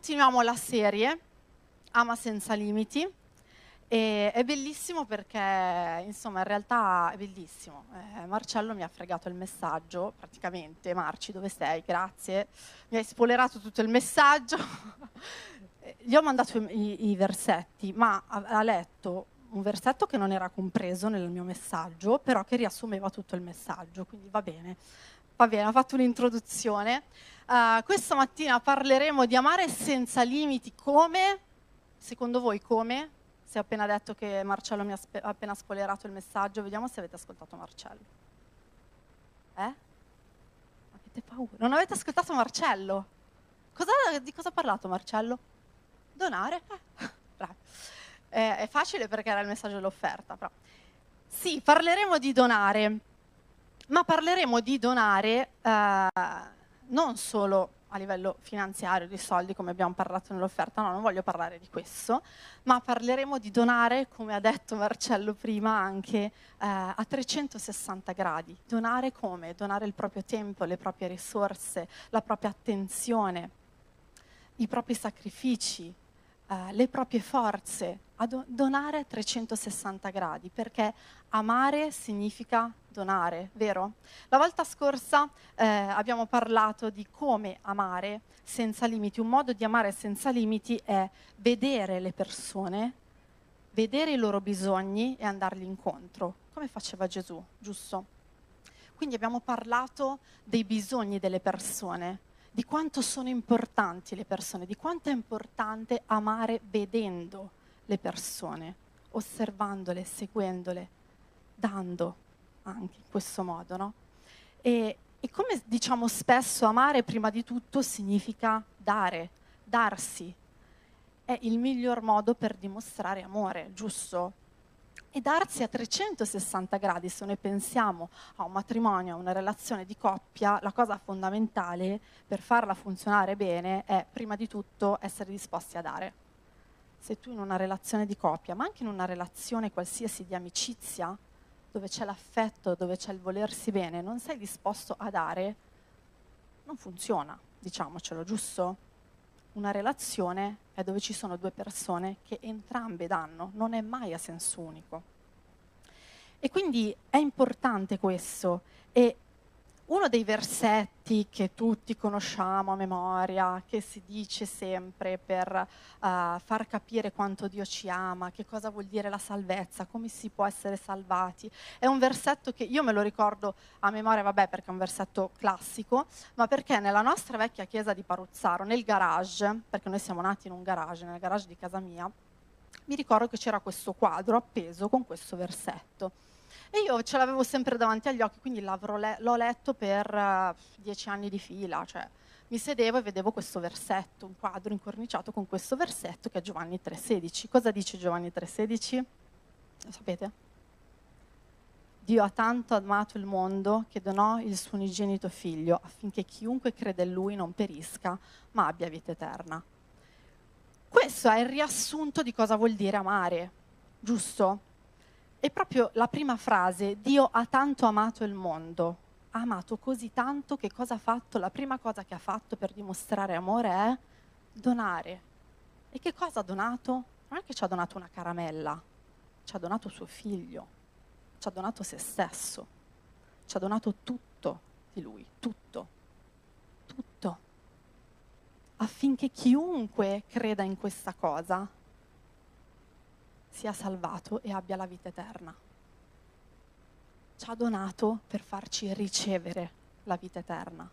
continuiamo la serie Ama senza limiti e è bellissimo perché, insomma, in realtà è bellissimo. Eh, Marcello mi ha fregato il messaggio, praticamente. Marci, dove sei? Grazie. Mi hai spoilerato tutto il messaggio. Gli ho mandato i, i, versetti, ma ha, ha letto un versetto che non era compreso nel mio messaggio, però che riassumeva tutto il messaggio, quindi va bene. Va bene, ho fatto un'introduzione. Uh, questa mattina parleremo di amare senza limiti come? Secondo voi come? Si è appena detto che Marcello mi ha spe- appena spoilerato il messaggio, vediamo se avete ascoltato Marcello. Eh? Avete paura? Non avete ascoltato Marcello? Cosa, di cosa ha parlato Marcello? Donare? Eh, eh, è facile perché era il messaggio dell'offerta, però. Sì, parleremo di donare, ma parleremo di donare eh, non solo a livello finanziario, di soldi, come abbiamo parlato nell'offerta, no, non voglio parlare di questo, ma parleremo di donare, come ha detto Marcello prima, anche eh, a 360 gradi. Donare come? Donare il proprio tempo, le proprie risorse, la propria attenzione, i propri sacrifici, eh, le proprie forze, a do- donare a 360 gradi, perché amare significa donare, vero? La volta scorsa eh, abbiamo parlato di come amare senza limiti. Un modo di amare senza limiti è vedere le persone, vedere i loro bisogni e andargli incontro, come faceva Gesù, giusto? Quindi abbiamo parlato dei bisogni delle persone, di quanto sono importanti le persone, di quanto è importante amare vedendo le persone, osservandole, seguendole, dando anche in questo modo. No? E, e come diciamo spesso, amare prima di tutto significa dare, darsi. È il miglior modo per dimostrare amore, giusto? e darsi a 360 gradi, se noi pensiamo a un matrimonio, a una relazione di coppia, la cosa fondamentale per farla funzionare bene è prima di tutto essere disposti a dare. Se tu in una relazione di coppia, ma anche in una relazione qualsiasi di amicizia, dove c'è l'affetto, dove c'è il volersi bene, non sei disposto a dare, non funziona, diciamocelo, giusto? una relazione è dove ci sono due persone che entrambe danno, non è mai a senso unico. E quindi è importante questo e uno dei versetti che tutti conosciamo a memoria, che si dice sempre per uh, far capire quanto Dio ci ama, che cosa vuol dire la salvezza, come si può essere salvati, è un versetto che io me lo ricordo a memoria, vabbè perché è un versetto classico, ma perché nella nostra vecchia chiesa di Paruzzaro, nel garage, perché noi siamo nati in un garage, nel garage di casa mia, mi ricordo che c'era questo quadro appeso con questo versetto. E io ce l'avevo sempre davanti agli occhi, quindi le- l'ho letto per uh, dieci anni di fila, cioè mi sedevo e vedevo questo versetto, un quadro incorniciato con questo versetto che è Giovanni 3,16. Cosa dice Giovanni 3,16? Lo sapete? Dio ha tanto amato il mondo che donò il suo unigenito figlio affinché chiunque crede in lui non perisca, ma abbia vita eterna. Questo è il riassunto di cosa vuol dire amare, giusto? È proprio la prima frase, Dio ha tanto amato il mondo, ha amato così tanto che cosa ha fatto? La prima cosa che ha fatto per dimostrare amore è donare. E che cosa ha donato? Non è che ci ha donato una caramella, ci ha donato suo figlio, ci ha donato se stesso, ci ha donato tutto di lui, tutto, tutto, affinché chiunque creda in questa cosa sia salvato e abbia la vita eterna. Ci ha donato per farci ricevere la vita eterna.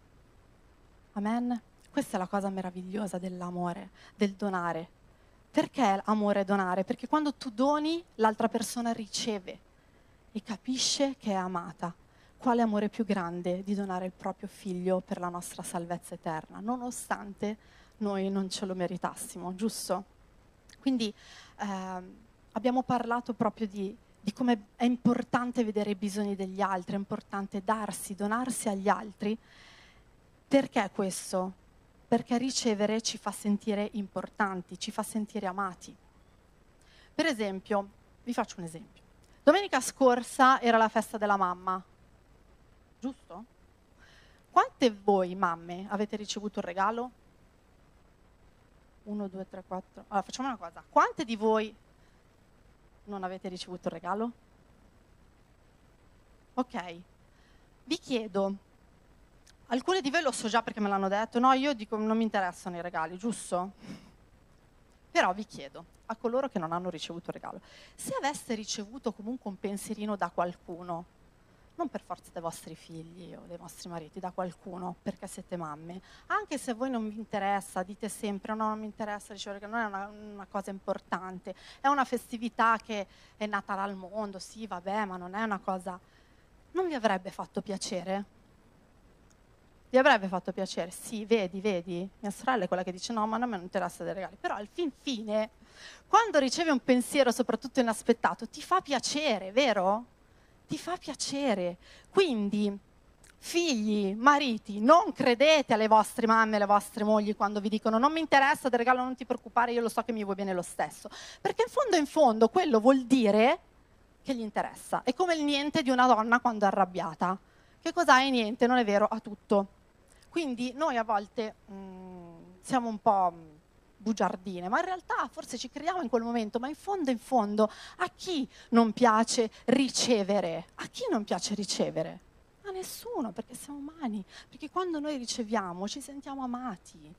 Amen? Questa è la cosa meravigliosa dell'amore, del donare. Perché amore è donare? Perché quando tu doni, l'altra persona riceve e capisce che è amata. Quale amore più grande di donare il proprio figlio per la nostra salvezza eterna, nonostante noi non ce lo meritassimo, giusto? Quindi eh, abbiamo parlato proprio di, di come è importante vedere i bisogni degli altri, è importante darsi, donarsi agli altri. Perché questo? Perché ricevere ci fa sentire importanti, ci fa sentire amati. Per esempio, vi faccio un esempio. Domenica scorsa era la festa della mamma, giusto? Quante voi mamme avete ricevuto un regalo? 1, 2, 3, 4. Allora, facciamo una cosa. Quante di voi non avete ricevuto il regalo? Ok. Vi chiedo, alcune di voi lo so già perché me l'hanno detto, no, io dico non mi interessano i regali, giusto? Però vi chiedo, a coloro che non hanno ricevuto il regalo, se aveste ricevuto comunque un pensierino da qualcuno, non per forza dai vostri figli o dei vostri mariti, da qualcuno, perché siete mamme. Anche se a voi non vi interessa, dite sempre no, non mi interessa ricevere, perché non è una, una, cosa importante, è una festività che è nata dal mondo, sì, vabbè, ma non è una cosa... Non vi avrebbe fatto piacere? Vi avrebbe fatto piacere? Sì, vedi, vedi, mia sorella è quella che dice no, ma a me non interessa dei regali. Però al fin fine, quando ricevi un pensiero, soprattutto inaspettato, ti fa piacere, vero? Ti fa piacere. Quindi, figli, mariti, non credete alle vostre mamme alle vostre mogli quando vi dicono non mi interessa del regalo, non ti preoccupare, io lo so che mi vuoi bene lo stesso. Perché in fondo, in fondo, quello vuol dire che gli interessa. È come il niente di una donna quando è arrabbiata. Che cos'hai? Niente, non è vero, ha tutto. Quindi noi a volte mh, mm, siamo un po' bugiardine, ma in realtà forse ci crediamo in quel momento, ma in fondo, in fondo, a chi non piace ricevere? A chi non piace ricevere? A nessuno, perché siamo umani, perché quando noi riceviamo ci sentiamo amati.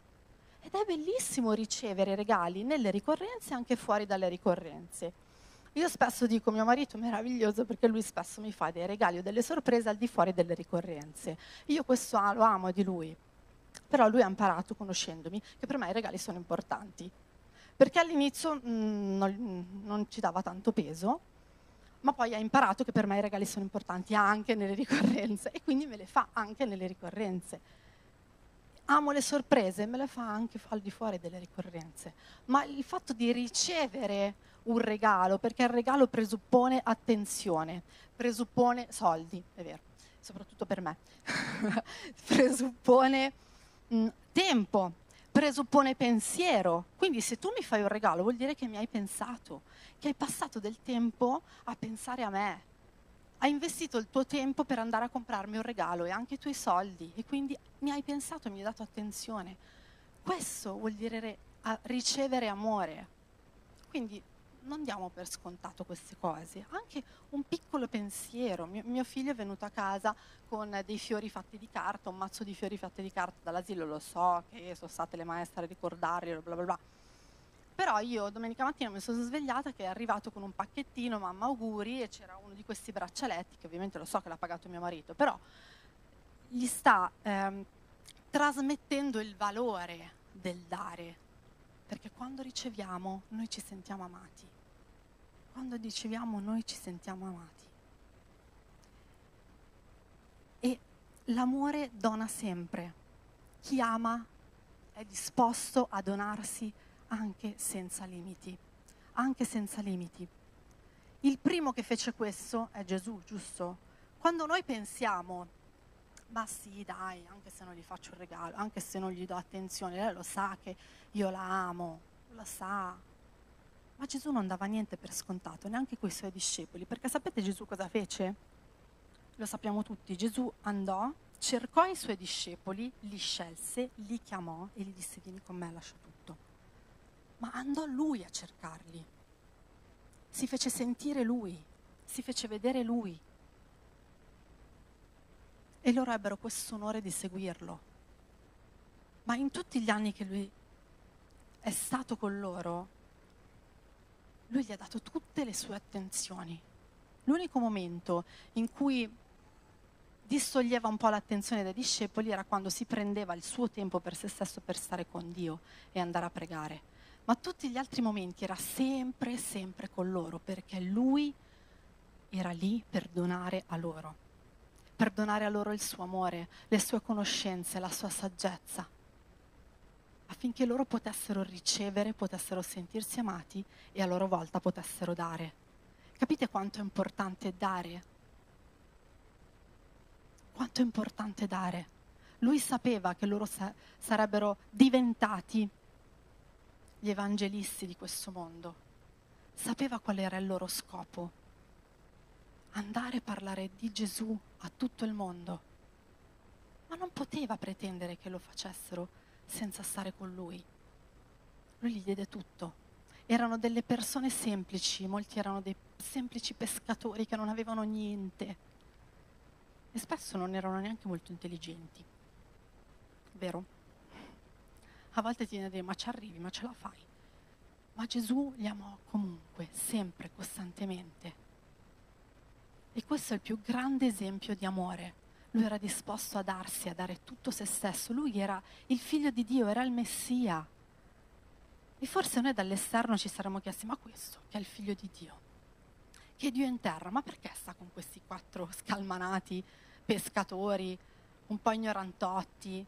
Ed è bellissimo ricevere regali nelle ricorrenze e anche fuori dalle ricorrenze. Io spesso dico, mio marito è meraviglioso perché lui spesso mi fa dei regali o delle sorprese al di fuori delle ricorrenze. Io questo lo amo di lui, però lui ha imparato, conoscendomi, che per me i regali sono importanti. Perché all'inizio mh, mm, non, non ci dava tanto peso, ma poi ha imparato che per me i regali sono importanti anche nelle ricorrenze e quindi me le fa anche nelle ricorrenze. Amo le sorprese, me le fa anche al di fuori delle ricorrenze. Ma il fatto di ricevere un regalo, perché il regalo presuppone attenzione, presuppone soldi, è vero, soprattutto per me, presuppone mm, tempo, presuppone pensiero. Quindi se tu mi fai un regalo vuol dire che mi hai pensato, che hai passato del tempo a pensare a me. Hai investito il tuo tempo per andare a comprarmi un regalo e anche i tuoi soldi e quindi mi hai pensato, mi hai dato attenzione. Questo vuol dire ricevere amore. Quindi non diamo per scontato queste cose, anche un piccolo pensiero. Mio, mio, figlio è venuto a casa con dei fiori fatti di carta, un mazzo di fiori fatti di carta dall'asilo, lo so che sono state le maestre a ricordarglielo, bla bla bla. Però io domenica mattina mi sono svegliata che è arrivato con un pacchettino, mamma auguri, e c'era uno di questi braccialetti, che ovviamente lo so che l'ha pagato mio marito, però gli sta ehm, trasmettendo il valore del dare, perché quando riceviamo noi ci sentiamo amati quando riceviamo noi ci sentiamo amati. E l'amore dona sempre. Chi ama è disposto a donarsi anche senza limiti, anche senza limiti. Il primo che fece questo è Gesù, giusto? Quando noi pensiamo, ma sì, dai, anche se non gli faccio il regalo, anche se non gli do attenzione, lei lo sa che io la amo, lo sa, ma Gesù non dava niente per scontato, neanche con i suoi discepoli, perché sapete Gesù cosa fece? Lo sappiamo tutti, Gesù andò, cercò i suoi discepoli, li scelse, li chiamò e gli disse vieni con me, lascia tutto. Ma andò lui a cercarli, si fece sentire lui, si fece vedere lui. E loro ebbero questo onore di seguirlo. Ma in tutti gli anni che lui è stato con loro, lui gli ha dato tutte le sue attenzioni. L'unico momento in cui distoglieva un po' l'attenzione dei discepoli era quando si prendeva il suo tempo per se stesso per stare con Dio e andare a pregare. Ma tutti gli altri momenti era sempre, sempre con loro, perché lui era lì per donare a loro, per donare a loro il suo amore, le sue conoscenze, la sua saggezza affinché loro potessero ricevere, potessero sentirsi amati e a loro volta potessero dare. Capite quanto è importante dare? Quanto è importante dare? Lui sapeva che loro sa- sarebbero diventati gli evangelisti di questo mondo. Sapeva qual era il loro scopo. Andare a parlare di Gesù a tutto il mondo. Ma non poteva pretendere che lo facessero senza stare con lui. lui gli diede tutto. Erano delle persone semplici, molti erano dei semplici pescatori che non avevano niente e spesso non erano neanche molto intelligenti. Vero? A volte ti viene a dire ma ci arrivi, ma ce la fai. Ma Gesù li amò comunque, sempre, costantemente. E questo è il più grande esempio di amore. Lui era disposto a darsi, a dare tutto se stesso. Lui era il figlio di Dio, era il Messia. E forse noi dall'esterno ci saremmo chiesti, ma questo, che è il figlio di Dio, che Dio è in terra, ma perché sta con questi quattro scalmanati pescatori, un po' ignorantotti?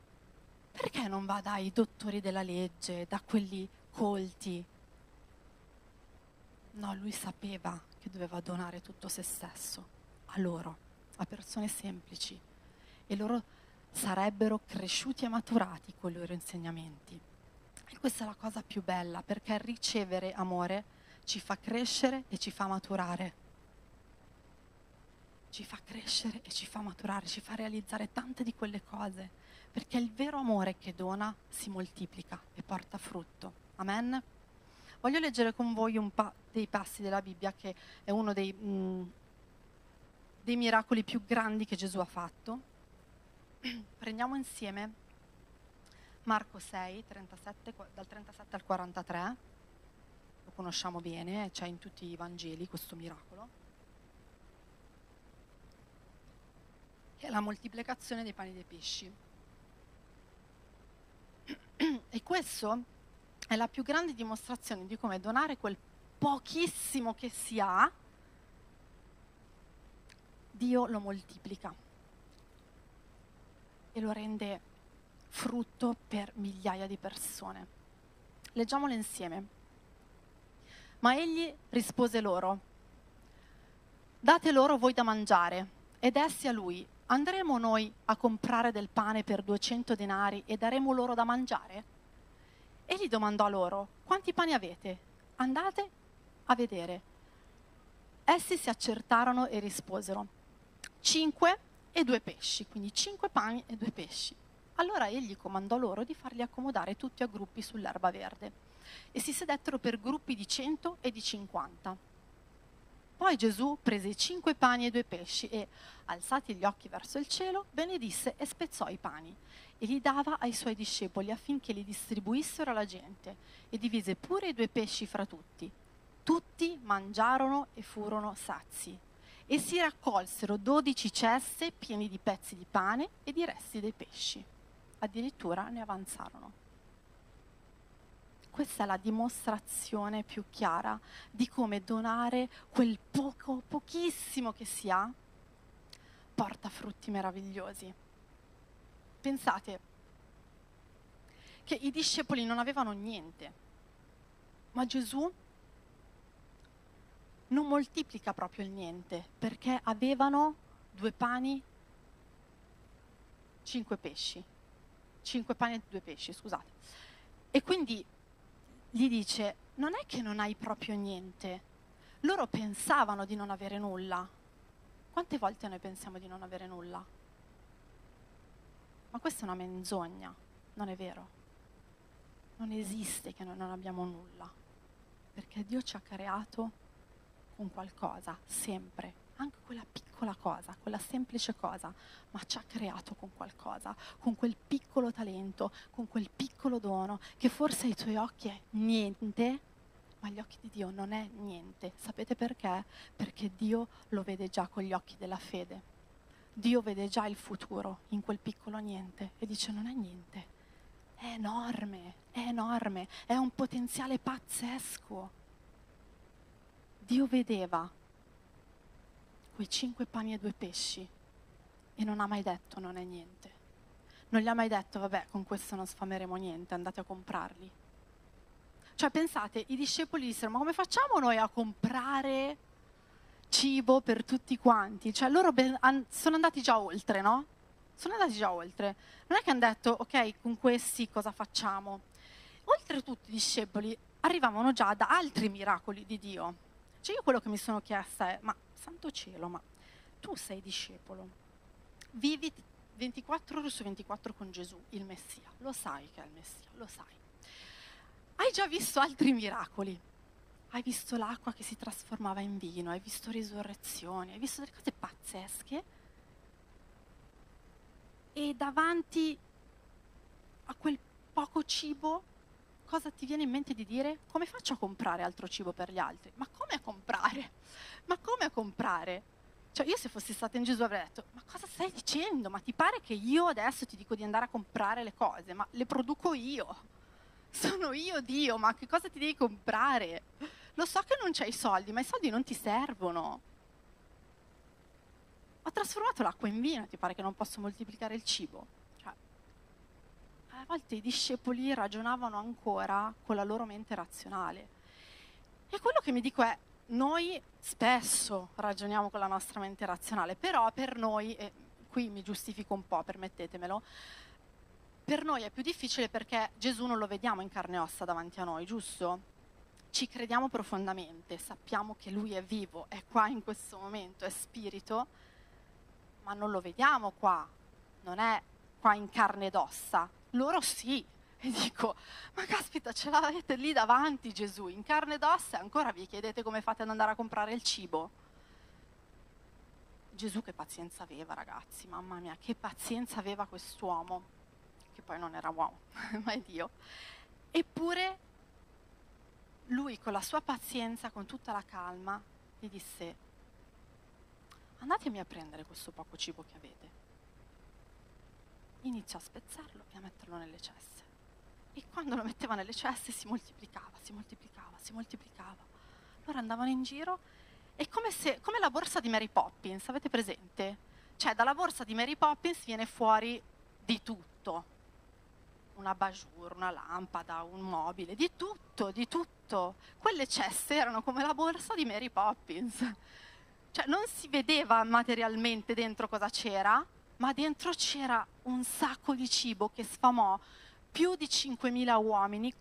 Perché non va dai dottori della legge, da quelli colti? No, lui sapeva che doveva donare tutto se stesso a loro, a persone semplici, e loro sarebbero cresciuti e maturati con i loro insegnamenti. E questa è la cosa più bella, perché ricevere amore ci fa crescere e ci fa maturare. Ci fa crescere e ci fa maturare, ci fa realizzare tante di quelle cose, perché il vero amore che dona si moltiplica e porta frutto. Amen? Voglio leggere con voi un po' dei passi della Bibbia, che è uno dei, mh, mm, dei miracoli più grandi che Gesù ha fatto. Prendiamo insieme Marco 6, 37, dal 37 al 43, lo conosciamo bene, c'è in tutti i Vangeli questo miracolo, che è la moltiplicazione dei pani e dei pesci. E questo è la più grande dimostrazione di come donare quel pochissimo che si ha, Dio lo moltiplica e lo rende frutto per migliaia di persone. Leggiamolo insieme. Ma egli rispose loro, date loro voi da mangiare. Ed essi a lui, andremo noi a comprare del pane per 200 denari e daremo loro da mangiare? Egli domandò loro, quanti pani avete? Andate a vedere. Essi si accertarono e risposero, cinque e due pesci, quindi cinque pani e due pesci. Allora egli comandò loro di farli accomodare tutti a gruppi sull'erba verde e si sedettero per gruppi di cento e di cinquanta. Poi Gesù prese i cinque pani e due pesci e, alzati gli occhi verso il cielo, benedisse e spezzò i pani e li dava ai suoi discepoli affinché li distribuissero alla gente e divise pure i due pesci fra tutti. Tutti mangiarono e furono sazi e si raccolsero dodici ceste piene di pezzi di pane e di resti dei pesci. Addirittura ne avanzarono. Questa è la dimostrazione più chiara di come donare quel poco, pochissimo che si ha, porta frutti meravigliosi. Pensate che i discepoli non avevano niente, ma Gesù non moltiplica proprio il niente, perché avevano due pani, cinque pesci. Cinque pani e due pesci, scusate. E quindi gli dice, non è che non hai proprio niente. Loro pensavano di non avere nulla. Quante volte noi pensiamo di non avere nulla? Ma questa è una menzogna, non è vero. Non esiste che noi non abbiamo nulla, perché Dio ci ha creato con qualcosa, sempre, anche quella piccola cosa, quella semplice cosa, ma ci ha creato con qualcosa, con quel piccolo talento, con quel piccolo dono, che forse ai tuoi occhi è niente, ma agli occhi di Dio non è niente. Sapete perché? Perché Dio lo vede già con gli occhi della fede. Dio vede già il futuro in quel piccolo niente e dice non è niente. È enorme, è enorme, è un potenziale pazzesco. Dio vedeva quei cinque pani e due pesci e non ha mai detto non è niente. Non gli ha mai detto vabbè con questo non sfameremo niente, andate a comprarli. Cioè pensate, i discepoli dissero ma come facciamo noi a comprare cibo per tutti quanti? Cioè loro sono andati già oltre, no? Sono andati già oltre. Non è che hanno detto ok con questi cosa facciamo? Oltretutto i discepoli arrivavano già da altri miracoli di Dio cioè io quello che mi sono chiesta è, ma santo cielo, ma tu sei discepolo, vivi 24 ore su 24 con Gesù, il Messia, lo sai che è il Messia, lo sai. hai già visto altri miracoli. Hai visto l'acqua che si trasformava in vino, hai visto risurrezioni, hai visto delle cose pazzesche. E davanti a quel poco cibo, cosa ti viene in mente di dire? Come faccio a comprare altro cibo per gli altri? Ma come a comprare? Ma come a comprare? Cioè io se fossi stata in Gesù avrei detto, ma cosa stai dicendo? Ma ti pare che io adesso ti dico di andare a comprare le cose? Ma le produco io. Sono io Dio, ma che cosa ti devi comprare? Lo so che non c'hai i soldi, ma i soldi non ti servono. Ho trasformato l'acqua in vino, ti pare che non posso moltiplicare il cibo? A volte i discepoli ragionavano ancora con la loro mente razionale. E quello che mi dico è, noi spesso ragioniamo con la nostra mente razionale, però per noi, e qui mi giustifico un po', permettetemelo, per noi è più difficile perché Gesù non lo vediamo in carne e ossa davanti a noi, giusto? Ci crediamo profondamente, sappiamo che Lui è vivo, è qua in questo momento, è spirito, ma non lo vediamo qua, non è qua in carne ed ossa. Loro sì, e dico, ma caspita, ce l'avete lì davanti Gesù, in carne ed ossa, e ancora vi chiedete come fate ad andare a comprare il cibo? Gesù che pazienza aveva, ragazzi, mamma mia, che pazienza aveva quest'uomo, che poi non era uomo, ma è Dio. Eppure lui con la sua pazienza, con tutta la calma, gli disse, andatemi a prendere questo poco cibo che avete. Iniziò a spezzarlo e a metterlo nelle ceste. E quando lo metteva nelle ceste si moltiplicava, si moltiplicava, si moltiplicava. Loro andavano in giro e come, se, come la borsa di Mary Poppins, avete presente? Cioè dalla borsa di Mary Poppins viene fuori di tutto. Una bajour, una lampada, un mobile, di tutto, di tutto. Quelle ceste erano come la borsa di Mary Poppins. Cioè non si vedeva materialmente dentro cosa c'era, ma dentro c'era un sacco di cibo che sfamò più di 5.000 uomini,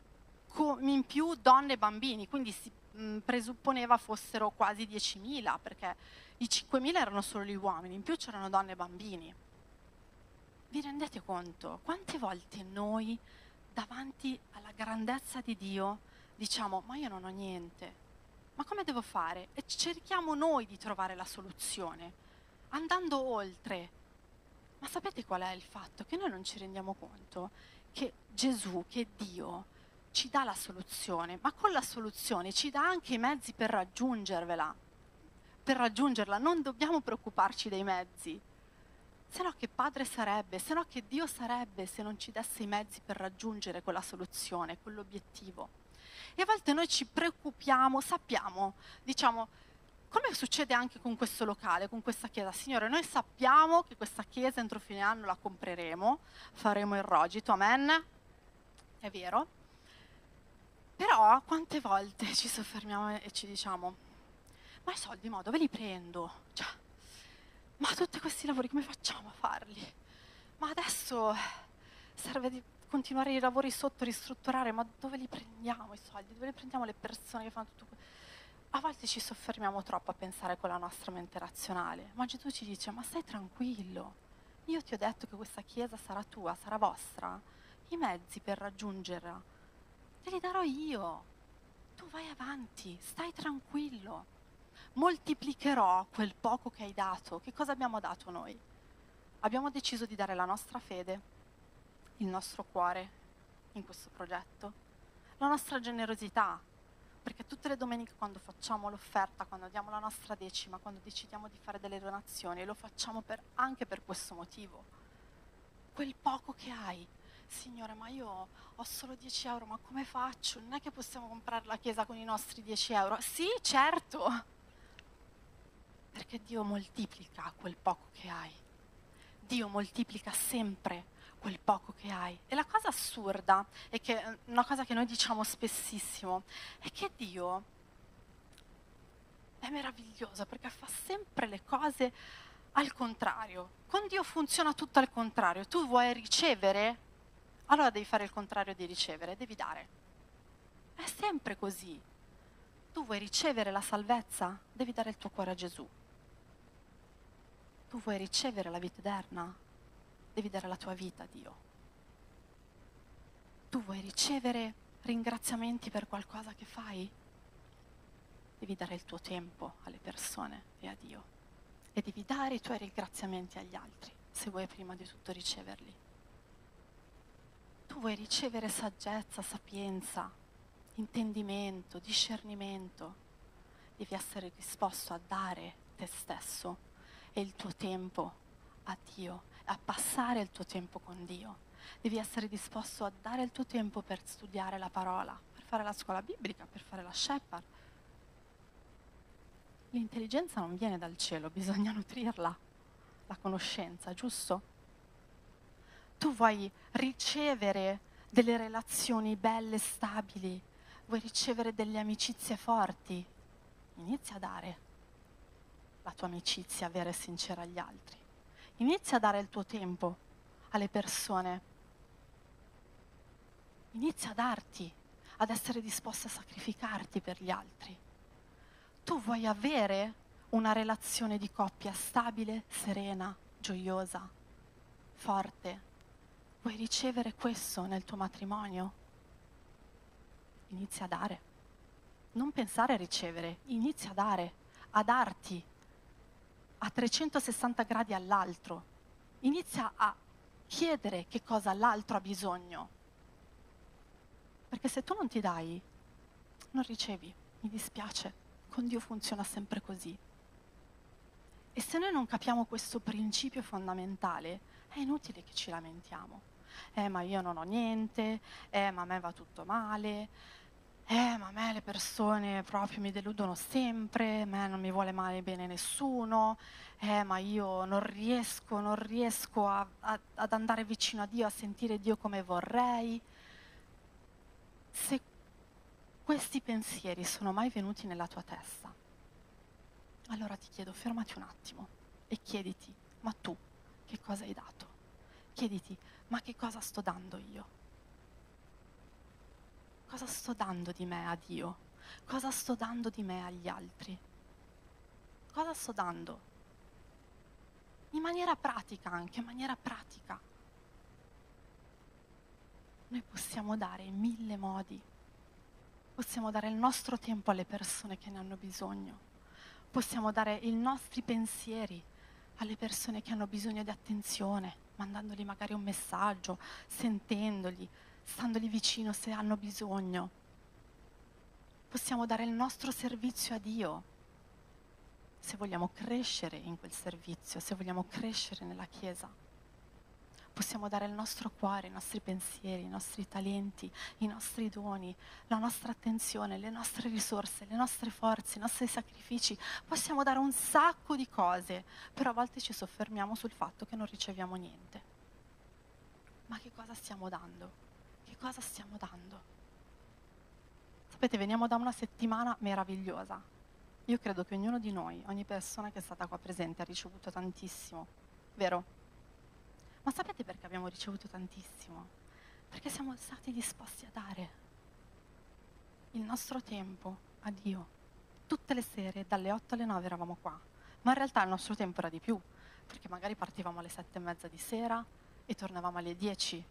in più donne e bambini, quindi si mh, presupponeva fossero quasi 10.000, perché i 5.000 erano solo gli uomini, in più c'erano donne e bambini. Vi rendete conto quante volte noi davanti alla grandezza di Dio diciamo ma io non ho niente, ma come devo fare? E cerchiamo noi di trovare la soluzione, andando oltre. Ma sapete qual è il fatto? Che noi non ci rendiamo conto che Gesù, che Dio, ci dà la soluzione, ma con la soluzione ci dà anche i mezzi per raggiungervela. Per raggiungerla non dobbiamo preoccuparci dei mezzi. Se no che padre sarebbe, se no che Dio sarebbe se non ci desse i mezzi per raggiungere quella soluzione, quell'obiettivo. E a volte noi ci preoccupiamo, sappiamo, diciamo, come succede anche con questo locale, con questa chiesa. Signore, noi sappiamo che questa chiesa entro fine anno la compreremo, faremo il rogito, amen? È vero? Però quante volte ci soffermiamo e ci diciamo, ma i soldi mo dove li prendo? Cioè, ma tutti questi lavori come facciamo a farli? Ma adesso serve di continuare i lavori sotto, ristrutturare, ma dove li prendiamo i soldi? Dove li prendiamo le persone che fanno tutto questo? A volte ci soffermiamo troppo a pensare con la nostra mente razionale, ma Gesù ci dice, ma stai tranquillo, io ti ho detto che questa chiesa sarà tua, sarà vostra, i mezzi per raggiungerla te li darò io, tu vai avanti, stai tranquillo, moltiplicherò quel poco che hai dato, che cosa abbiamo dato noi? Abbiamo deciso di dare la nostra fede, il nostro cuore in questo progetto, la nostra generosità, perché tutte le domeniche quando facciamo l'offerta, quando diamo la nostra decima, quando decidiamo di fare delle donazioni, lo facciamo per, anche per questo motivo. Quel poco che hai, Signore, ma io ho solo 10 euro, ma come faccio? Non è che possiamo comprare la chiesa con i nostri 10 euro? Sì, certo, perché Dio moltiplica quel poco che hai. Dio moltiplica sempre quel poco che hai. E la cosa assurda, è che una cosa che noi diciamo spessissimo, è che Dio è meraviglioso perché fa sempre le cose al contrario. Con Dio funziona tutto al contrario. Tu vuoi ricevere, allora devi fare il contrario di ricevere, devi dare. È sempre così. Tu vuoi ricevere la salvezza, devi dare il tuo cuore a Gesù. Tu vuoi ricevere la vita eterna, devi dare la tua vita a Dio. Tu vuoi ricevere ringraziamenti per qualcosa che fai? Devi dare il tuo tempo alle persone e a Dio e devi dare i tuoi ringraziamenti agli altri se vuoi prima di tutto riceverli. Tu vuoi ricevere saggezza, sapienza, intendimento, discernimento, devi essere disposto a dare te stesso e il tuo tempo a Dio, a passare il tuo tempo con Dio. Devi essere disposto a dare il tuo tempo per studiare la parola, per fare la scuola biblica, per fare la shepherd. L'intelligenza non viene dal cielo, bisogna nutrirla, la conoscenza, giusto? Tu vuoi ricevere delle relazioni belle, stabili, vuoi ricevere delle amicizie forti, inizia a dare la tua amicizia vera e sincera agli altri. Inizia a dare il tuo tempo alle persone. Inizia a darti, ad essere disposto a sacrificarti per gli altri. Tu vuoi avere una relazione di coppia stabile, serena, gioiosa, forte. Vuoi ricevere questo nel tuo matrimonio? Inizia a dare. Non pensare a ricevere, inizia a dare, a darti a 360 gradi all'altro. Inizia a chiedere che cosa l'altro ha bisogno. Perché se tu non ti dai, non ricevi. Mi dispiace, con Dio funziona sempre così. E se noi non capiamo questo principio fondamentale, è inutile che ci lamentiamo. Eh, ma io non ho niente, eh, ma a me va tutto male, eh, ma a me le persone proprio mi deludono sempre, a me non mi vuole mai bene nessuno, eh, ma io non riesco, non riesco a, a, ad andare vicino a Dio, a sentire Dio come vorrei. Se questi pensieri sono mai venuti nella tua testa, allora ti chiedo, fermati un attimo e chiediti, ma tu che cosa hai dato? Chiediti, ma che cosa sto dando io? Cosa sto dando di me a Dio? Cosa sto dando di me agli altri? Cosa sto dando? In maniera pratica anche, in maniera pratica. Noi possiamo dare in mille modi. Possiamo dare il nostro tempo alle persone che ne hanno bisogno. Possiamo dare i nostri pensieri alle persone che hanno bisogno di attenzione, mandandogli magari un messaggio, sentendoli, standogli vicino se hanno bisogno. Possiamo dare il nostro servizio a Dio se vogliamo crescere in quel servizio, se vogliamo crescere nella Chiesa. Possiamo dare il nostro cuore, i nostri pensieri, i nostri talenti, i nostri doni, la nostra attenzione, le nostre risorse, le nostre forze, i nostri sacrifici. Possiamo dare un sacco di cose, però a volte ci soffermiamo sul fatto che non riceviamo niente. Ma che cosa stiamo dando? Cosa stiamo dando? Sapete, veniamo da una settimana meravigliosa. Io credo che ognuno di noi, ogni persona che è stata qua presente, ha ricevuto tantissimo, vero? Ma sapete perché abbiamo ricevuto tantissimo? Perché siamo stati disposti a dare il nostro tempo a Dio. Tutte le sere, dalle 8 alle 9 eravamo qua, ma in realtà il nostro tempo era di più, perché magari partivamo alle 7 e mezza di sera e tornavamo alle 10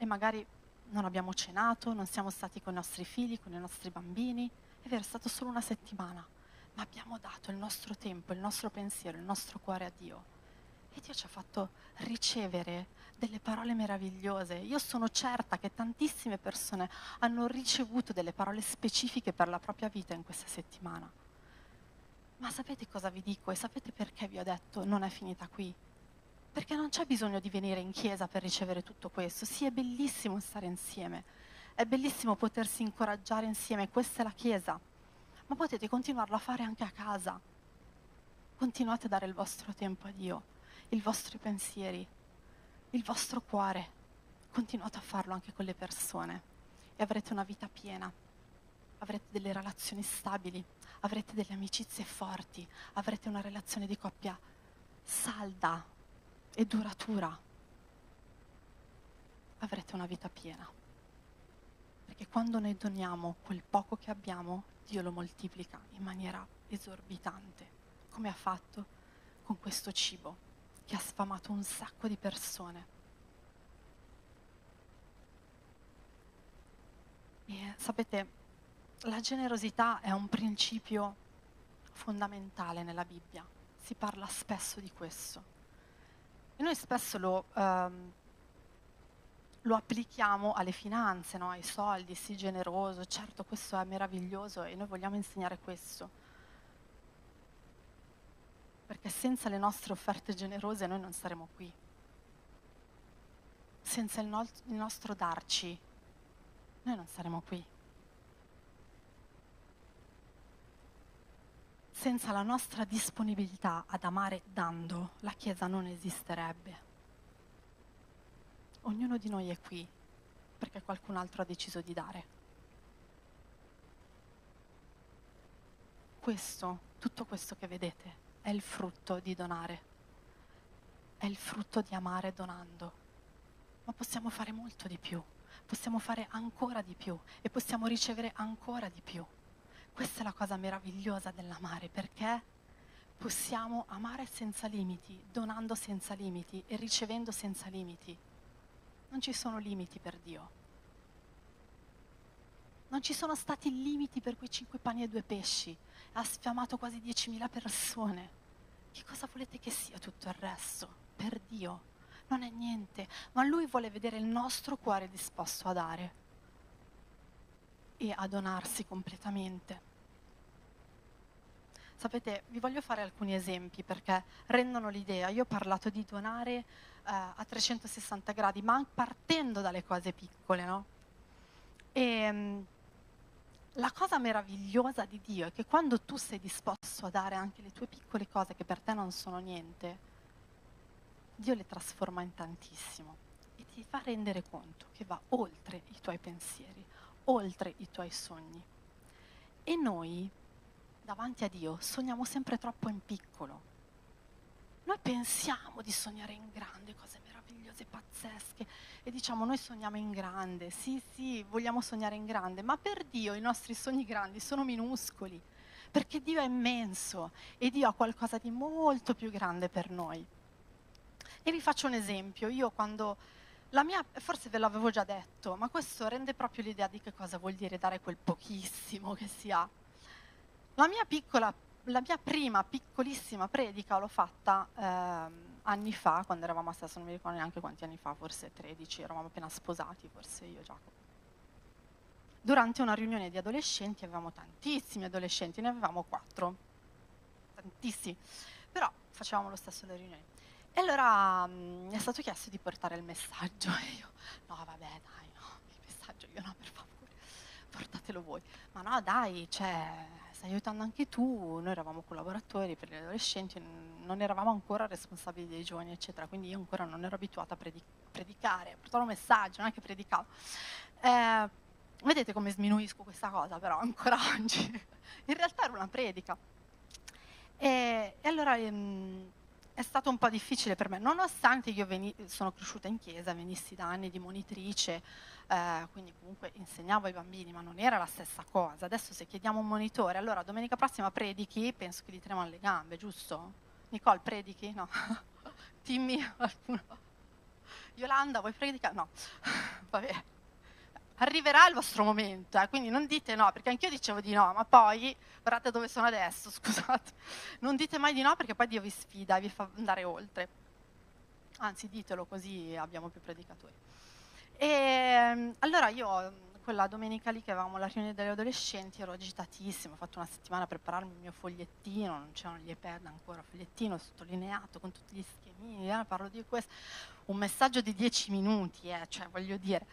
e magari non abbiamo cenato, non siamo stati con i nostri figli, con i nostri bambini. È vero, è stato solo una settimana, ma abbiamo dato il nostro tempo, il nostro pensiero, il nostro cuore a Dio. E Dio ci ha fatto ricevere delle parole meravigliose. Io sono certa che tantissime persone hanno ricevuto delle parole specifiche per la propria vita in questa settimana. Ma sapete cosa vi dico e sapete perché vi ho detto non è finita qui? Perché non c'è bisogno di venire in chiesa per ricevere tutto questo. Sì, è bellissimo stare insieme, è bellissimo potersi incoraggiare insieme, questa è la chiesa, ma potete continuarlo a fare anche a casa. Continuate a dare il vostro tempo a Dio, i vostri pensieri, il vostro cuore. Continuate a farlo anche con le persone e avrete una vita piena, avrete delle relazioni stabili, avrete delle amicizie forti, avrete una relazione di coppia salda, e duratura, avrete una vita piena. Perché quando noi doniamo quel poco che abbiamo, Dio lo moltiplica in maniera esorbitante, come ha fatto con questo cibo che ha sfamato un sacco di persone. E sapete, la generosità è un principio fondamentale nella Bibbia, si parla spesso di questo. E noi spesso lo, um, lo applichiamo alle finanze, no? ai soldi, sii generoso, certo questo è meraviglioso e noi vogliamo insegnare questo. Perché senza le nostre offerte generose noi non saremo qui. Senza il, no- il nostro darci noi non saremo qui. Senza la nostra disponibilità ad amare dando, la Chiesa non esisterebbe. Ognuno di noi è qui perché qualcun altro ha deciso di dare. Questo, tutto questo che vedete, è il frutto di donare, è il frutto di amare donando. Ma possiamo fare molto di più, possiamo fare ancora di più e possiamo ricevere ancora di più. Questa è la cosa meravigliosa dell'amare, perché possiamo amare senza limiti, donando senza limiti e ricevendo senza limiti. Non ci sono limiti per Dio. Non ci sono stati limiti per quei cinque pani e due pesci. Ha sfiamato quasi 10.000 persone. Che cosa volete che sia tutto il resto? Per Dio. Non è niente, ma Lui vuole vedere il nostro cuore disposto a dare e a donarsi completamente. Sapete, vi voglio fare alcuni esempi perché rendono l'idea. Io ho parlato di donare eh, a 360 gradi, ma partendo dalle cose piccole, no? E mm, la cosa meravigliosa di Dio è che quando tu sei disposto a dare anche le tue piccole cose che per te non sono niente, Dio le trasforma in tantissimo e ti fa rendere conto che va oltre i tuoi pensieri, oltre i tuoi sogni. E noi davanti a Dio sogniamo sempre troppo in piccolo. Noi pensiamo di sognare in grande, cose meravigliose, pazzesche, e diciamo noi sogniamo in grande, sì sì, vogliamo sognare in grande, ma per Dio i nostri sogni grandi sono minuscoli, perché Dio è immenso e Dio ha qualcosa di molto più grande per noi. E vi faccio un esempio, io quando... La mia, forse ve l'avevo già detto, ma questo rende proprio l'idea di che cosa vuol dire dare quel pochissimo che si ha. La mia, piccola, la mia prima piccolissima predica l'ho fatta eh, anni fa, quando eravamo a Sasso, non mi ricordo neanche quanti anni fa, forse 13, eravamo appena sposati, forse io e Giacomo. Durante una riunione di adolescenti, avevamo tantissimi adolescenti, ne avevamo quattro, tantissimi, però facevamo lo stesso le riunioni. E allora mh, mm, è stato chiesto di portare il messaggio e io, no vabbè dai, no, il messaggio io no, per favore, portatelo voi. Ma no dai, cioè, stai aiutando anche tu, noi eravamo collaboratori per gli adolescenti, non eravamo ancora responsabili dei giovani, eccetera, quindi io ancora non ero abituata a predic- predicare, a portare un messaggio, non è che predicavo. Eh, vedete come sminuisco questa cosa però ancora oggi. In realtà era una predica. E, e allora ehm, è stato un po' difficile per me, nonostante io veni- sono cresciuta in chiesa, venissi da anni di monitrice, eh, quindi comunque insegnavo ai bambini, ma non era la stessa cosa. Adesso se chiediamo un monitore, allora domenica prossima predichi, penso che gli tremano le gambe, giusto? Nicole, predichi? No. Timmy? Yolanda, vuoi predicare? No. Vabbè. Arriverà il vostro momento, eh, quindi non dite no, perché anch'io dicevo di no, ma poi, guardate dove sono adesso, scusate, non dite mai di no perché poi Dio vi sfida e vi fa andare oltre. Anzi, ditelo così abbiamo più predicatori. E ehm, allora io quella domenica lì che avevamo la riunione degli adolescenti ero agitatissima, ho fatto una settimana a prepararmi il mio fogliettino, non c'erano gli iPad ancora, fogliettino sottolineato con tutti gli schemini, eh, parlo di questo, un messaggio di dieci minuti, eh, cioè voglio dire.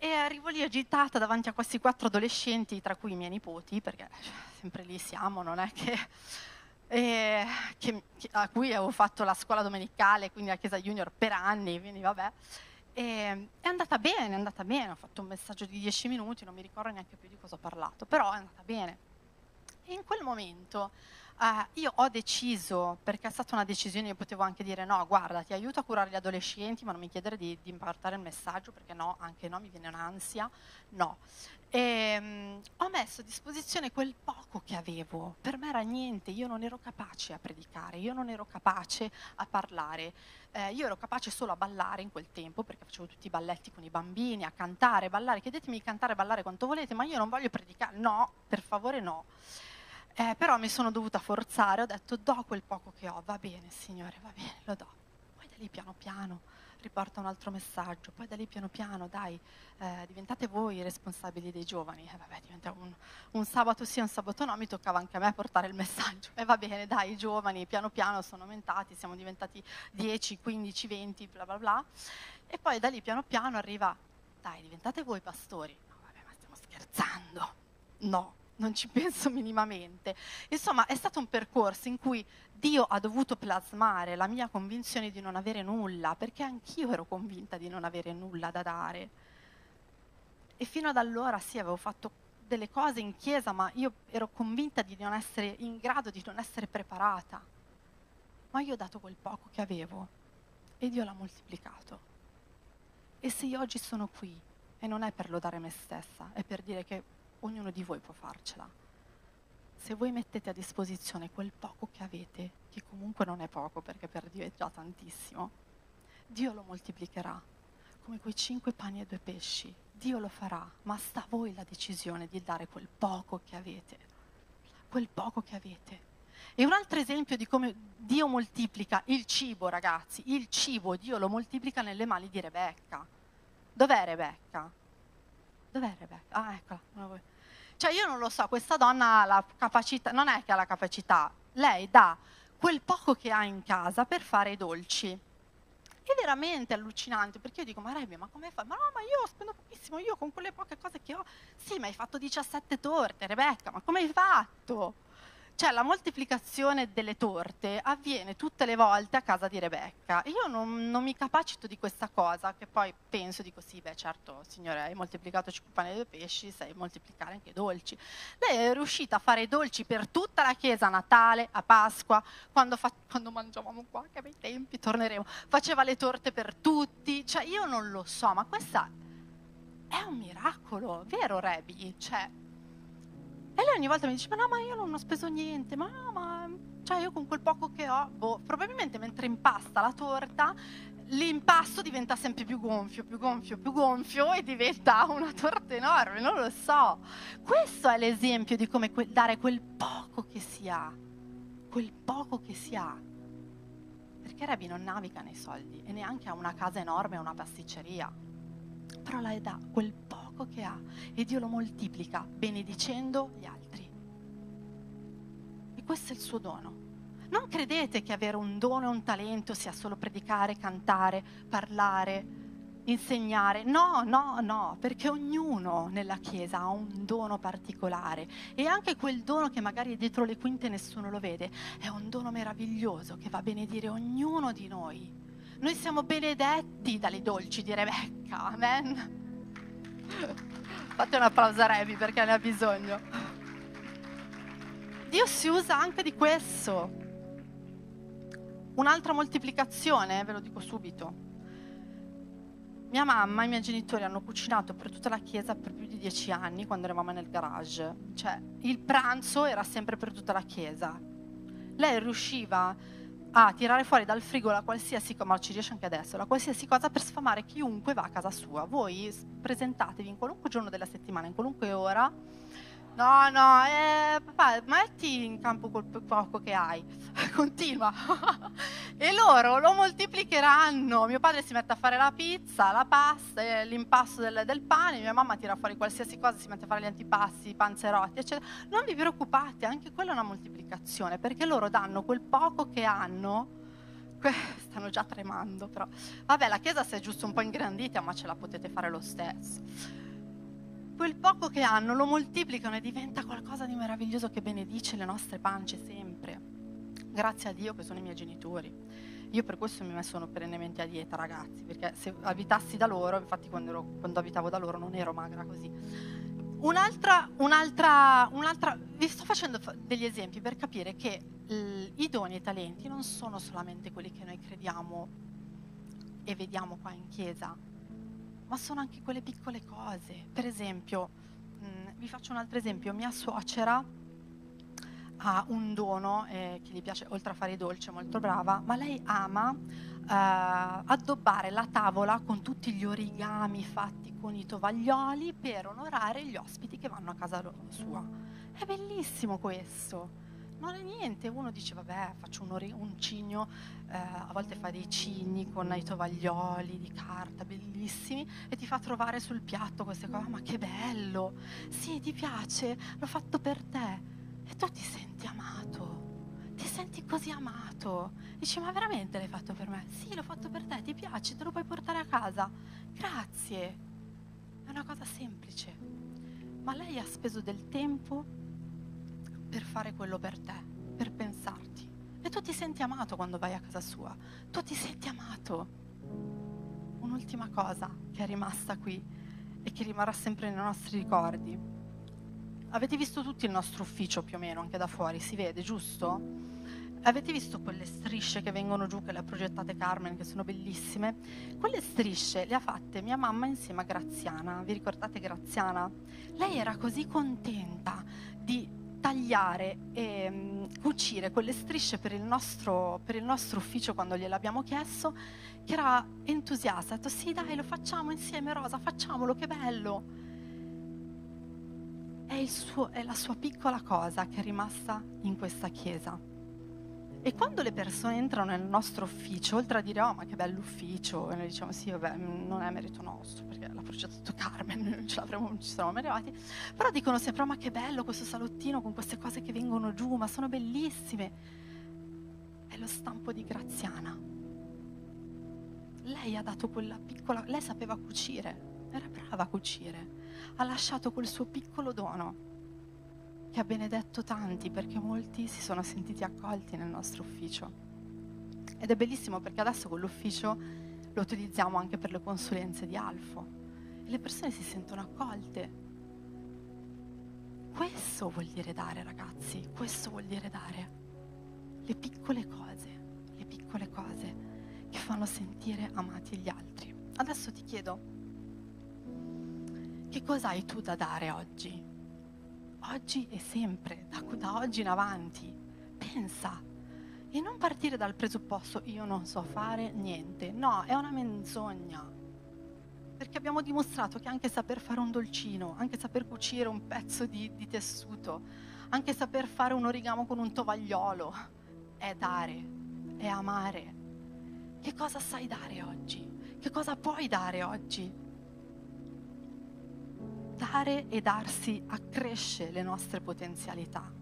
E arrivo lì agitata davanti a questi quattro adolescenti, tra cui i miei nipoti, perché cioè, sempre lì siamo, non è che, eh, che, a cui avevo fatto la scuola domenicale, quindi la Chiesa Junior per anni, quindi vabbè. E è andata bene, è andata bene, ho fatto un messaggio di dieci minuti, non mi ricordo neanche più di cosa ho parlato, però è andata bene. E in quel momento uh, io ho deciso, perché è stata una decisione, io potevo anche dire no, guarda, ti aiuto a curare gli adolescenti, ma non mi chiedere di, di impartare il messaggio, perché no, anche no, mi viene un'ansia, no. E um, ho messo a disposizione quel poco che avevo. Per me era niente, io non ero capace a predicare, io non ero capace a parlare. Eh, io ero capace solo a ballare in quel tempo, perché facevo tutti i balletti con i bambini, a cantare, ballare. Chiedetemi di cantare ballare quanto volete, ma io non voglio predicare. No, per favore no. Eh, però mi sono dovuta forzare, ho detto do quel poco che ho, va bene signore, va bene, lo do. Poi da lì piano piano riporta un altro messaggio, poi da lì piano piano, dai, eh, diventate voi i responsabili dei giovani, eh, vabbè, un, un, sabato sì, un sabato no, mi toccava anche a me portare il messaggio, e eh, va bene, dai, i giovani piano piano sono aumentati, siamo diventati 10, 15, 20, bla bla bla, e poi da lì piano piano arriva, dai, diventate voi pastori, no, vabbè, ma stiamo scherzando, no, non ci penso minimamente. Insomma, è stato un percorso in cui Dio ha dovuto plasmare la mia convinzione di non avere nulla, perché anch'io ero convinta di non avere nulla da dare. E fino ad allora sì, avevo fatto delle cose in chiesa, ma io ero convinta di non essere in grado, di non essere preparata. Ma io ho dato quel poco che avevo e Dio l'ha moltiplicato. E se io oggi sono qui, e non è per lodare me stessa, è per dire che ognuno di voi può farcela. Se voi mettete a disposizione quel poco che avete, che comunque non è poco perché per Dio è già tantissimo, Dio lo moltiplicherà, come quei cinque pani e due pesci. Dio lo farà, ma sta a voi la decisione di dare quel poco che avete, quel poco che avete. E un altro esempio di come Dio moltiplica il cibo, ragazzi, il cibo Dio lo moltiplica nelle mani di Rebecca. Dov'è Rebecca? Dov'è Rebecca? Ah, eccola. Cioè io non lo so, questa donna ha la capacità, non è che ha la capacità, lei dà quel poco che ha in casa per fare i dolci. È veramente allucinante, perché io dico, ma Rebbe, ma come fai? Ma no, ma io spendo pochissimo, io con quelle poche cose che ho. Sì, ma hai fatto 17 torte, Rebecca, ma come hai fatto? Cioè la moltiplicazione delle torte avviene tutte le volte a casa di Rebecca. Io non, non mi capacito di questa cosa, che poi penso, dico sì, beh certo, signore, hai moltiplicato 5 pani e due pesci, sai moltiplicare anche i dolci. Lei è riuscita a fare i dolci per tutta la chiesa a Natale, a Pasqua, quando, fa, quando mangiavamo qua, che bei tempi, torneremo. Faceva le torte per tutti, cioè io non lo so, ma questa è un miracolo, vero Rebi? Cioè, e lei ogni volta mi dice, ma no, ma io non ho speso niente, ma ma cioè io con quel poco che ho, boh, probabilmente mentre impasta la torta, l'impasto diventa sempre più gonfio, più gonfio, più gonfio e diventa una torta enorme, non lo so. Questo è l'esempio di come que- dare quel poco che si ha, quel poco che si ha. Perché Rebi non naviga nei soldi e neanche ha una casa enorme o una pasticceria, però lei dà quel poco poco che ha e Dio lo moltiplica benedicendo gli altri. E questo è il suo dono. Non credete che avere un dono e un talento sia solo predicare, cantare, parlare, insegnare. No, no, no, perché ognuno nella Chiesa ha un dono particolare e anche quel dono che magari dietro le quinte nessuno lo vede, è un dono meraviglioso che va a benedire ognuno di noi. Noi siamo benedetti dalle dolci di Rebecca, amen. Fate un applauso a Revi perché ne ha bisogno. Dio si usa anche di questo. Un'altra moltiplicazione, ve lo dico subito. Mia mamma e i miei genitori hanno cucinato per tutta la chiesa per più di dieci anni quando eravamo nel garage. Cioè, il pranzo era sempre per tutta la chiesa. Lei riusciva a tirare fuori dal frigo la qualsiasi cosa, ma ci riesce anche adesso, la qualsiasi cosa per sfamare chiunque va a casa sua. Voi presentatevi in qualunque giorno della settimana, in qualunque ora, No, no, eh, papà, metti in campo quel poco che hai, continua. e loro lo moltiplicheranno. Mio padre si mette a fare la pizza, la pasta, l'impasto del, del pane, mia mamma tira fuori qualsiasi cosa, si mette a fare gli antipasti, i panzerotti, eccetera. Non vi preoccupate, anche quella è una moltiplicazione, perché loro danno quel poco che hanno stanno già tremando, però vabbè, la chiesa si è giusto un po' ingrandita, ma ce la potete fare lo stesso quel poco che hanno lo moltiplicano e diventa qualcosa di meraviglioso che benedice le nostre pance sempre. Grazie a Dio che sono i miei genitori. Io per questo mi sono perennemente a dieta, ragazzi, perché se abitassi da loro, infatti quando, ero, quando abitavo da loro non ero magra così. Un'altra, un'altra, un'altra, vi sto facendo degli esempi per capire che l, i doni e i talenti non sono solamente quelli che noi crediamo e vediamo qua in chiesa, ma sono anche quelle piccole cose. Per esempio, mh, vi faccio un altro esempio. Mia suocera ha un dono eh, che gli piace, oltre a fare i dolci, molto brava, ma lei ama eh, addobbare la tavola con tutti gli origami fatti con i tovaglioli per onorare gli ospiti che vanno a casa sua. È bellissimo questo. Non è niente, uno dice vabbè faccio un, ori- un cigno, eh, a volte fa dei cigni con i tovaglioli di carta bellissimi e ti fa trovare sul piatto queste cose, ma che bello, sì ti piace, l'ho fatto per te e tu ti senti amato, ti senti così amato. Dici, ma veramente l'hai fatto per me? Sì, l'ho fatto per te, ti piace, te lo puoi portare a casa. Grazie. È una cosa semplice. Ma lei ha speso del tempo per fare quello per te, per pensarti. E tu ti senti amato quando vai a casa sua. Tu ti senti amato. Un'ultima cosa che è rimasta qui e che rimarrà sempre nei nostri ricordi Avete visto tutti il nostro ufficio più o meno, anche da fuori, si vede, giusto? Avete visto quelle strisce che vengono giù, che le ha progettate Carmen, che sono bellissime? Quelle strisce le ha fatte mia mamma insieme a Graziana. Vi ricordate Graziana? Lei era così contenta di tagliare e um, cucire quelle strisce per il, nostro, per il nostro ufficio quando gliel'abbiamo chiesto, che era entusiasta. Ha detto sì dai, lo facciamo insieme Rosa, facciamolo, che bello è, suo, è la sua piccola cosa che è rimasta in questa chiesa. E quando le persone entrano nel nostro ufficio, oltre a dire oh ma che bello ufficio, e noi diciamo sì vabbè non è merito nostro perché l'ha progettato Carmen, non, ce l'avremmo, non ci saremmo mai arrivati, però dicono sempre oh ma che bello questo salottino con queste cose che vengono giù, ma sono bellissime. È lo stampo di Graziana. Lei ha dato quella piccola, lei sapeva cucire, era brava a cucire ha lasciato quel suo piccolo dono che ha benedetto tanti perché molti si sono sentiti accolti nel nostro ufficio. Ed è bellissimo perché adesso quell'ufficio lo utilizziamo anche per le consulenze di Alfo e le persone si sentono accolte. Questo vuol dire dare ragazzi, questo vuol dire dare. Le piccole cose, le piccole cose che fanno sentire amati gli altri. Adesso ti chiedo, che cosa hai tu da dare oggi? Oggi e sempre, da, da oggi in avanti. Pensa e non partire dal presupposto io non so fare niente. No, è una menzogna. Perché abbiamo dimostrato che anche saper fare un dolcino, anche saper cucire un pezzo di, di tessuto, anche saper fare un origamo con un tovagliolo, è dare, è amare. Che cosa sai dare oggi? Che cosa puoi dare oggi? Dare e darsi accresce le nostre potenzialità.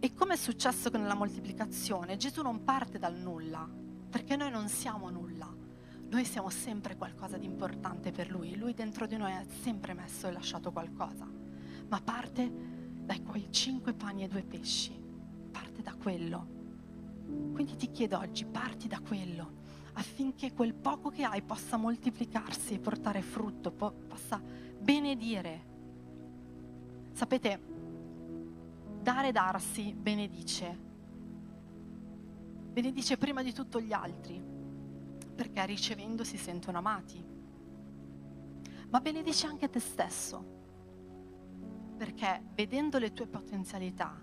E come è successo nella moltiplicazione, Gesù non parte dal nulla, perché noi non siamo nulla, noi siamo sempre qualcosa di importante per Lui, Lui dentro di noi ha sempre messo e lasciato qualcosa, ma parte dai quei cinque pani e due pesci, parte da quello. Quindi ti chiedo oggi, parti da quello affinché quel poco che hai possa moltiplicarsi e portare frutto, po- possa benedire. Sapete, dare darsi benedice. Benedice prima di tutto gli altri, perché ricevendo si sentono amati. Ma benedice anche te stesso, perché vedendo le tue potenzialità,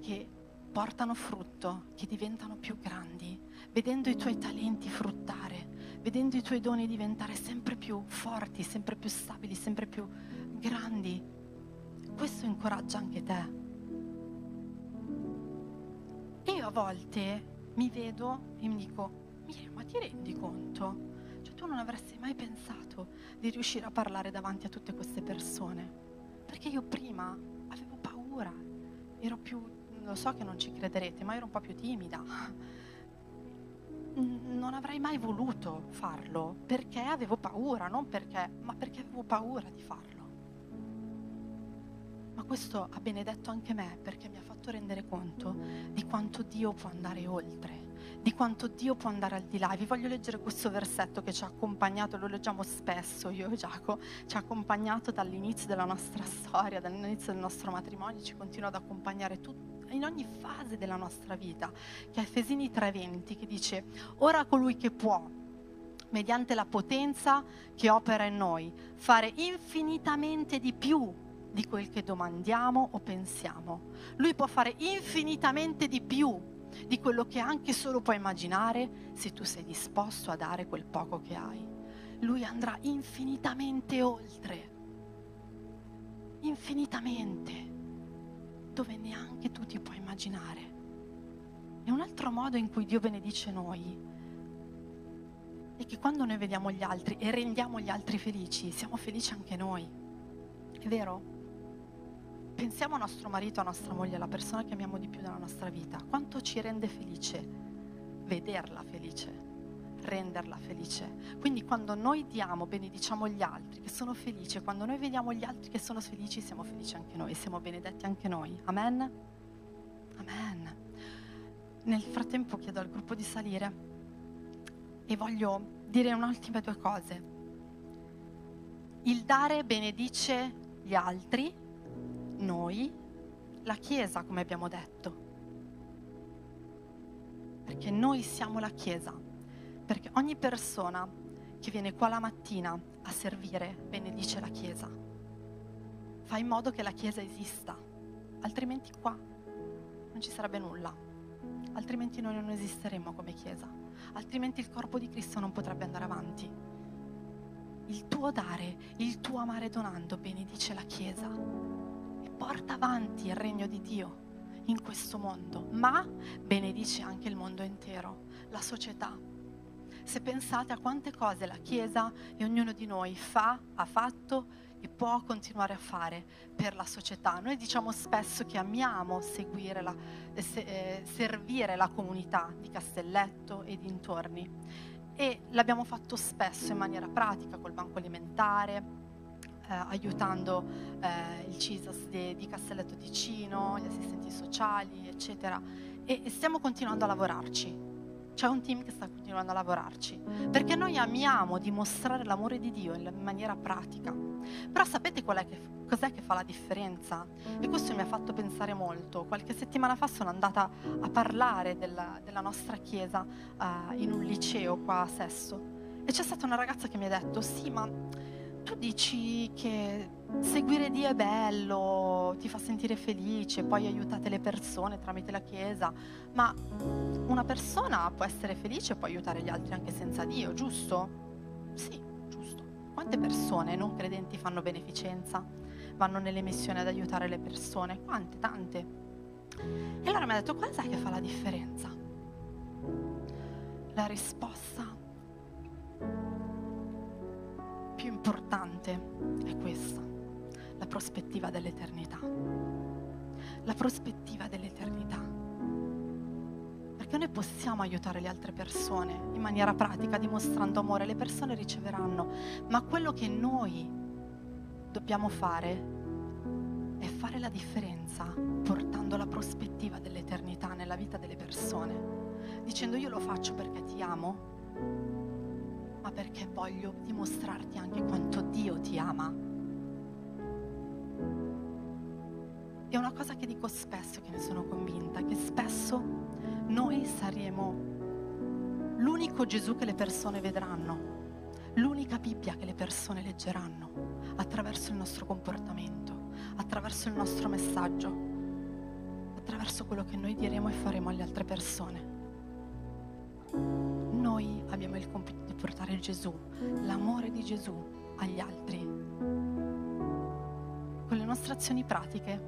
che portano frutto, che diventano più grandi, vedendo i tuoi talenti fruttare, vedendo i tuoi doni diventare sempre più forti, sempre più stabili, sempre più grandi. Questo incoraggia anche te. Io a volte mi vedo e mi dico, Miriam, ma ti rendi conto? Cioè tu non avresti mai pensato di riuscire a parlare davanti a tutte queste persone. Perché io prima avevo paura, ero più lo so che non ci crederete, ma ero un po' più timida. Non avrei mai voluto farlo perché avevo paura, non perché, ma perché avevo paura di farlo. Ma questo ha benedetto anche me perché mi ha fatto rendere conto di quanto Dio può andare oltre di quanto Dio può andare al di là. vi voglio leggere questo versetto che ci ha accompagnato, lo leggiamo spesso, io e Giacomo, ci ha accompagnato dall'inizio della nostra storia, dall'inizio del nostro matrimonio, ci continua ad accompagnare tutti in ogni fase della nostra vita, che è Efesini 3:20, che dice, ora colui che può mediante la potenza che opera in noi, fare infinitamente di più di quel che domandiamo o pensiamo. Lui può fare infinitamente di più di quello che anche solo puoi immaginare se tu sei disposto a dare quel poco che hai. Lui andrà infinitamente oltre, infinitamente, dove neanche tu ti puoi immaginare. E un altro modo in cui Dio benedice noi è che quando noi vediamo gli altri e rendiamo gli altri felici, siamo felici anche noi. È vero? pensiamo a nostro marito, a nostra moglie, alla persona che amiamo di più nella nostra vita, quanto ci rende felice vederla felice, renderla felice. Quindi quando noi diamo, benediciamo gli altri che sono felici, quando noi vediamo gli altri che sono felici, siamo felici anche noi, siamo benedetti anche noi. Amen? Amen. Nel frattempo chiedo al gruppo di salire e voglio dire un'ultima due cose. Il dare benedice gli altri noi, la Chiesa, come abbiamo detto. Perché noi siamo la Chiesa. Perché ogni persona che viene qua la mattina a servire benedice la Chiesa. Fa in modo che la Chiesa esista. Altrimenti qua non ci sarebbe nulla. Altrimenti noi non esisteremmo come Chiesa. Altrimenti il corpo di Cristo non potrebbe andare avanti. Il tuo dare, il tuo amare donando benedice la Chiesa porta avanti il regno di Dio in questo mondo, ma benedice anche il mondo intero, la società. Se pensate a quante cose la Chiesa e ognuno di noi fa, ha fatto e può continuare a fare per la società. Noi diciamo spesso che amiamo seguire la, eh, eh servire la comunità di Castelletto e dintorni e l'abbiamo fatto spesso in maniera pratica col banco alimentare, eh, aiutando eh, il CISAS di, di, Castelletto Ticino, gli assistenti sociali, eccetera. E, e stiamo continuando a lavorarci. C'è un team che sta continuando a lavorarci, perché noi amiamo dimostrare l'amore di Dio in maniera pratica. Però sapete che, cos'è che fa la differenza? E questo mi ha fatto pensare molto. Qualche settimana fa sono andata a parlare della, della nostra chiesa uh, in un liceo qua a Sesto e c'è stata una ragazza che mi ha detto, sì, ma tu dici che seguire Dio è bello, ti fa sentire felice, poi aiutate le persone tramite la Chiesa, ma una persona può essere felice e può aiutare gli altri anche senza Dio, giusto? Sì, giusto. Quante persone non credenti fanno beneficenza, vanno nelle missioni ad aiutare le persone? Quante, tante. E allora mi ha detto, cosa è che fa la differenza? La risposta più importante è questa, la prospettiva dell'eternità. La prospettiva dell'eternità. Perché noi possiamo aiutare le altre persone in maniera pratica, dimostrando amore, le persone riceveranno, ma quello che noi dobbiamo fare è fare la differenza portando la prospettiva dell'eternità nella vita delle persone, dicendo io lo faccio perché ti amo, perché voglio dimostrarti anche quanto Dio ti ama. È una cosa che dico spesso, che ne sono convinta, che spesso noi saremo l'unico Gesù che le persone vedranno, l'unica Bibbia che le persone leggeranno attraverso il nostro comportamento, attraverso il nostro messaggio, attraverso quello che noi diremo e faremo alle altre persone. Noi abbiamo il compito portare Gesù, l'amore di Gesù agli altri, con le nostre azioni pratiche,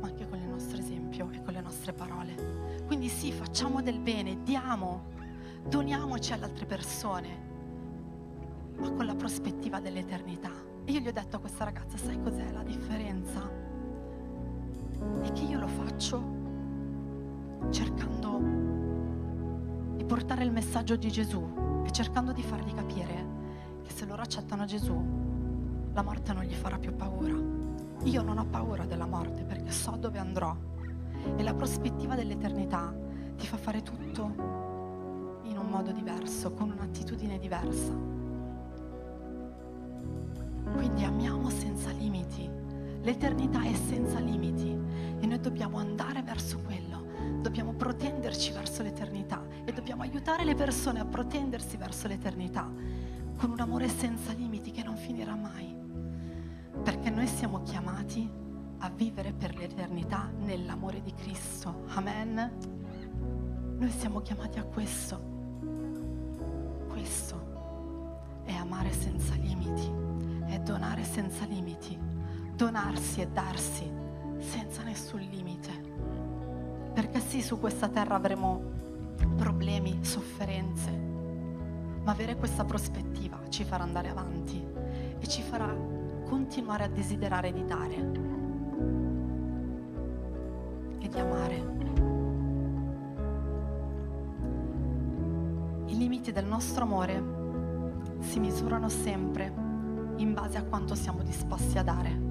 ma anche con il nostro esempio e con le nostre parole. Quindi sì, facciamo del bene, diamo, doniamoci alle altre persone, ma con la prospettiva dell'eternità. E io gli ho detto a questa ragazza, sai cos'è la differenza? È che io lo faccio cercando portare il messaggio di Gesù e cercando di fargli capire che se loro accettano Gesù, la morte non gli farà più paura. Io non ho paura della morte perché so dove andrò e la prospettiva dell'eternità ti fa fare tutto in un modo diverso, con un'attitudine diversa. Quindi amiamo senza limiti. L'eternità è senza limiti e noi dobbiamo andare verso quello, dobbiamo protenderci verso l'eternità e dobbiamo aiutare le persone a protendersi verso l'eternità con un amore senza limiti che non finirà mai. Perché noi siamo chiamati a vivere per l'eternità nell'amore di Cristo. Amen. Noi siamo chiamati a questo. Questo è amare senza limiti, è donare senza limiti, donarsi e darsi senza nessun limite. Perché sì, su questa terra avremo problemi, sofferenze, ma avere questa prospettiva ci farà andare avanti e ci farà continuare a desiderare di dare e di amare. I limiti del nostro amore si misurano sempre in base a quanto siamo disposti a dare.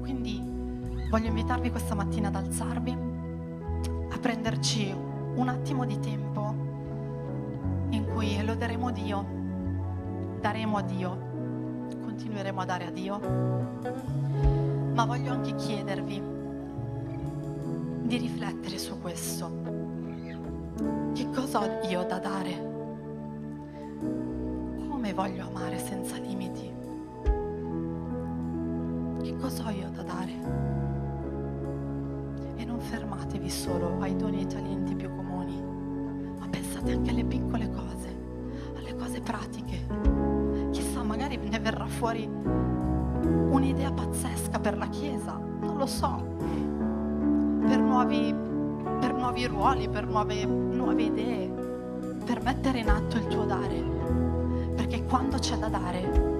Quindi voglio invitarvi questa mattina ad alzarvi, prenderci un attimo di tempo in cui loderemo Dio, daremo a Dio, continueremo a dare a Dio, ma voglio anche chiedervi di riflettere su questo. Che cosa ho io da dare? Come voglio amare senza limiti? Che cosa ho io da dare? Fermatevi solo ai doni e ai talenti più comuni, ma pensate anche alle piccole cose, alle cose pratiche. Chissà, magari ne verrà fuori un'idea pazzesca per la Chiesa, non lo so, per nuovi, per nuovi ruoli, per nuove, nuove idee, per mettere in atto il tuo dare. Perché quando c'è da dare